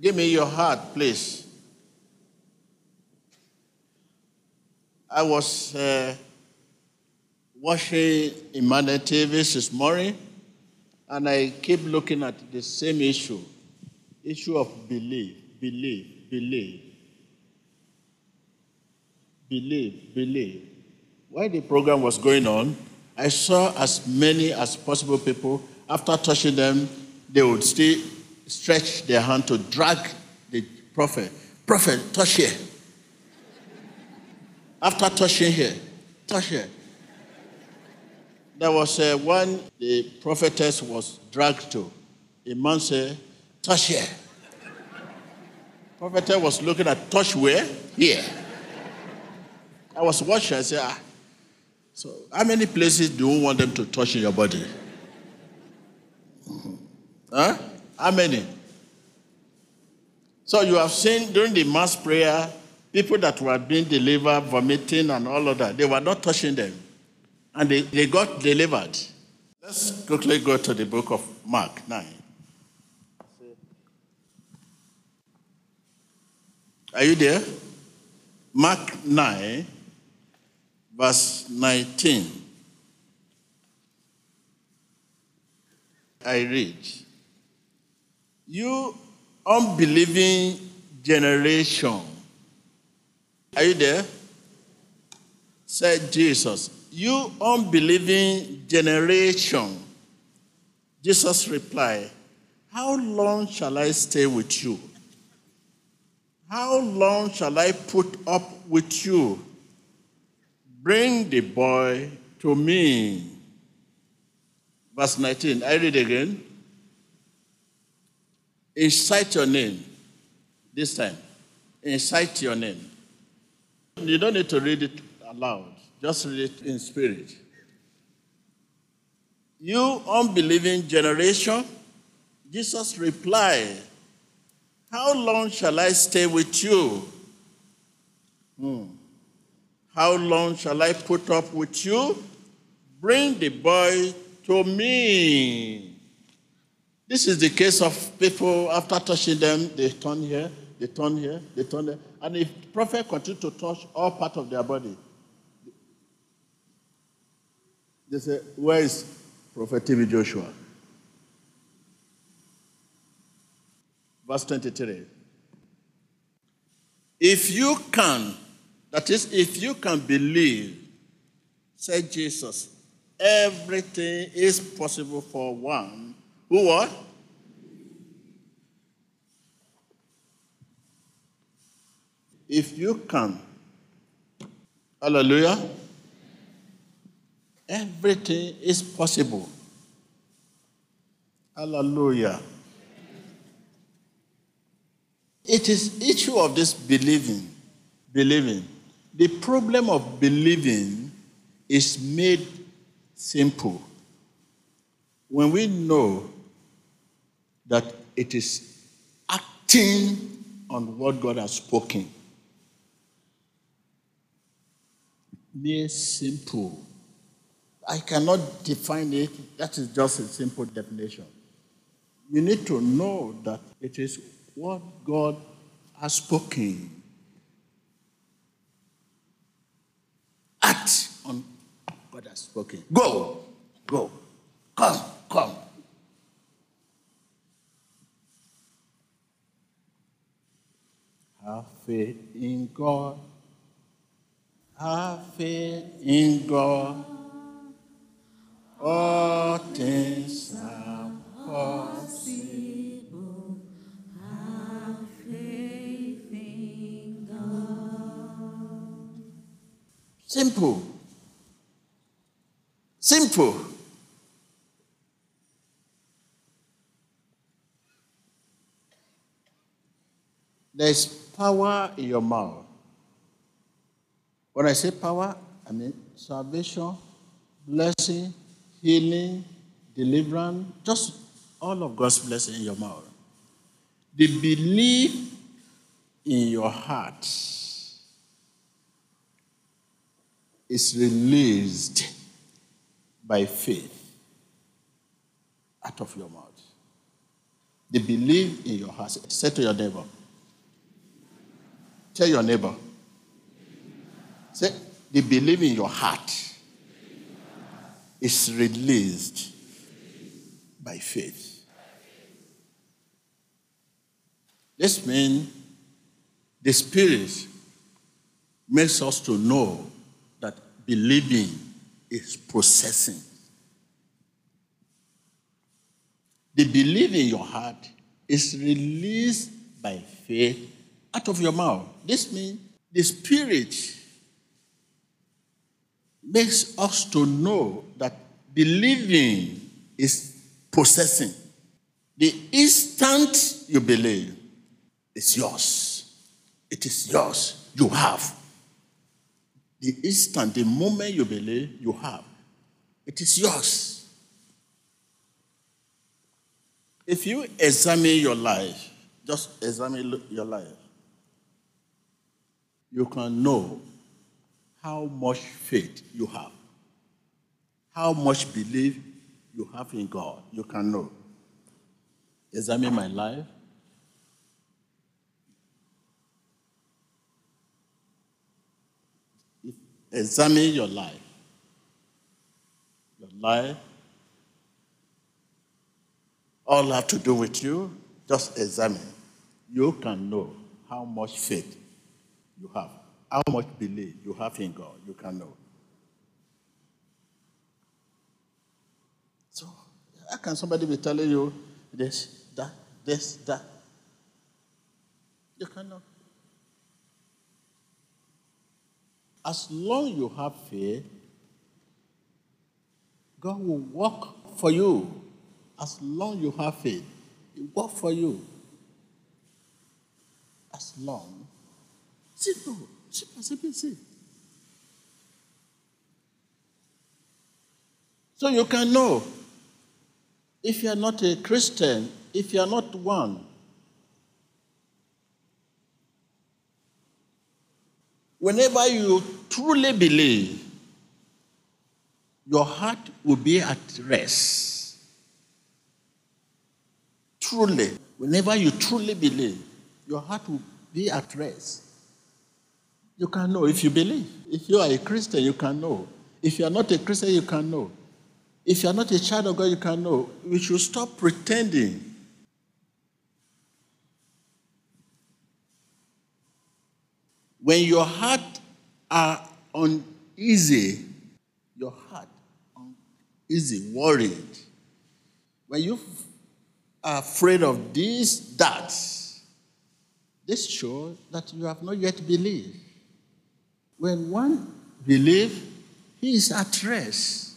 Give me your heart, please. I was uh, watching Emmanuel TV this morning, and I keep looking at the same issue issue of belief, belief, belief. Believe, believe. While the program was going on, I saw as many as possible people, after touching them, they would still stretch their hand to drag the prophet. Prophet, touch here. After touching here, touch here. There was uh, one the prophetess was dragged to. A man said, touch here. prophetess was looking at touch where? Here. I was watching, I said, ah, so how many places do you want them to touch in your body? Huh? How many? So you have seen during the mass prayer, people that were being delivered, vomiting and all of that, they were not touching them. And they, they got delivered. Let's quickly go to the book of Mark 9. Are you there? Mark 9, verse 19. I read. You unbelieving generation. Are you there? Said Jesus. You unbelieving generation. Jesus replied, How long shall I stay with you? How long shall I put up with you? Bring the boy to me. Verse 19. I read again. Incite your name. This time. Incite your name. You don't need to read it aloud. Just read it in spirit. You unbelieving generation, Jesus replied, How long shall I stay with you? Hmm. How long shall I put up with you? Bring the boy to me. This is the case of people, after touching them, they turn here, they turn here, they turn there. And if the prophet continue to touch all part of their body, they say, Where is Prophet TB Joshua? Verse 23. If you can, that is, if you can believe, said Jesus, everything is possible for one who what? If you can, hallelujah, everything is possible. Hallelujah. It is issue of this believing, believing. The problem of believing is made simple when we know that it is acting on what God has spoken. Mere simple. I cannot define it. That is just a simple definition. You need to know that it is what God has spoken. Act on what God has spoken. Go, go, come, come. Have faith in God. Have faith in God. All things are possible. Have faith in God. Simple. Simple. There's power in your mouth. When I say power, I mean salvation, blessing, healing, deliverance, just all of God's blessing in your mouth. The belief in your heart is released by faith out of your mouth. The belief in your heart. Say to your neighbor. Tell your neighbor. Say, they believe in your heart. It's released by faith. This means the Spirit makes us to know that believing is processing. The belief in your heart is released by faith out of your mouth. This means the Spirit makes us to know that believing is possessing. The instant you believe, it's yours. It is yours. You have. The instant, the moment you believe, you have. It is yours. If you examine your life, just examine your life, you can know how much faith you have, how much belief you have in God. You can know. Examine my life. Examine your life. Your life. All have to do with you. Just examine. You can know how much faith you have, how much belief you have in God. You can know. So, how can somebody be telling you this, that, this, that? You cannot. As long you have faith, God will work for you. As long you have faith, He work for you. As long. So you can know if you are not a Christian, if you are not one, whenever you truly believe, your heart will be at rest. Truly, whenever you truly believe, your heart will be at rest. You can know if you believe. If you are a Christian, you can know. If you are not a Christian, you can know. If you are not a child of God, you can know. We should stop pretending. When your heart are uneasy, your heart uneasy, worried, when you are afraid of this, that, this shows that you have not yet believed. When one believes, he is at rest.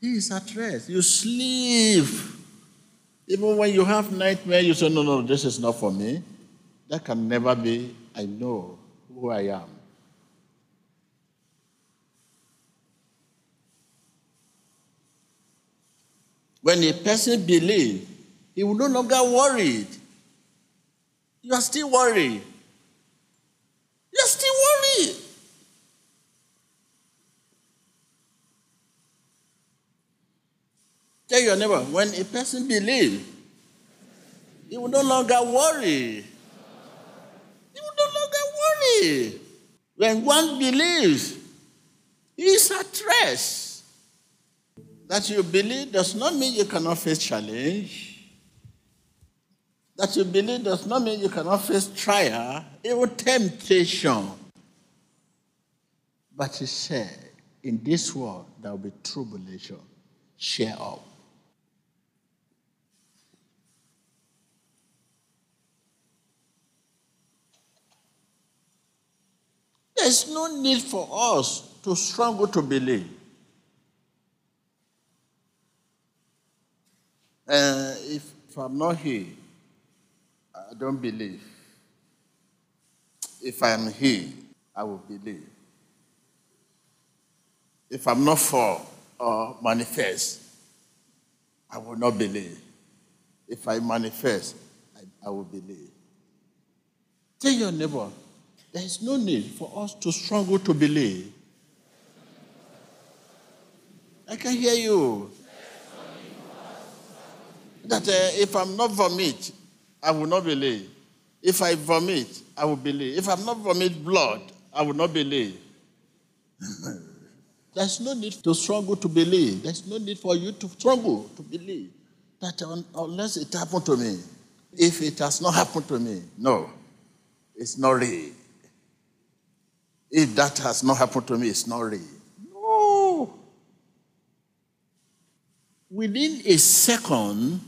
He is at rest. You sleep. Even when you have nightmare, you say, No, no, this is not for me. That can never be. I know who I am. When a person believes, he will no longer worried. You are still worried. You are still worried. Tell your neighbor, when a person believes, he will no longer worry. He will no longer worry. When one believes, he is at rest. That you believe does not mean you cannot face challenge. That you believe does not mean you cannot face trial, even temptation. But he said, in this world there will be tribulation. Share up. There's no need for us to struggle to believe. Uh, if, if I'm not here, I don't believe. If I'm here, I will believe. If I'm not for or manifest, I will not believe. If I manifest, I, I will believe. Tell your neighbor, there is no need for us to struggle to believe. I can hear you. That uh, if I'm not vomit, I will not believe. If I vomit, I will believe. If I'm not vomit blood, I will not believe. There's no need to struggle to believe. There's no need for you to struggle to believe that un- unless it happened to me, if it has not happened to me, no, it's not real. If that has not happened to me, it's not real. No. Within a second,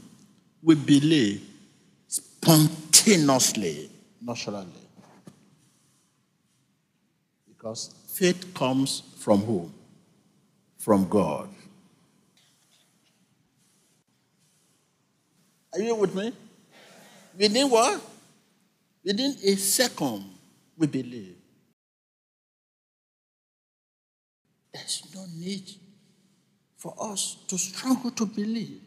we believe spontaneously, naturally. Because faith comes from whom? From God. Are you with me? Within what? Within a second, we believe. There's no need for us to struggle to believe.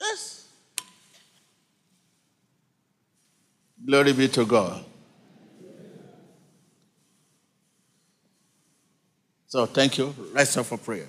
Yes. Glory be to God. So thank you. Rise up for prayer.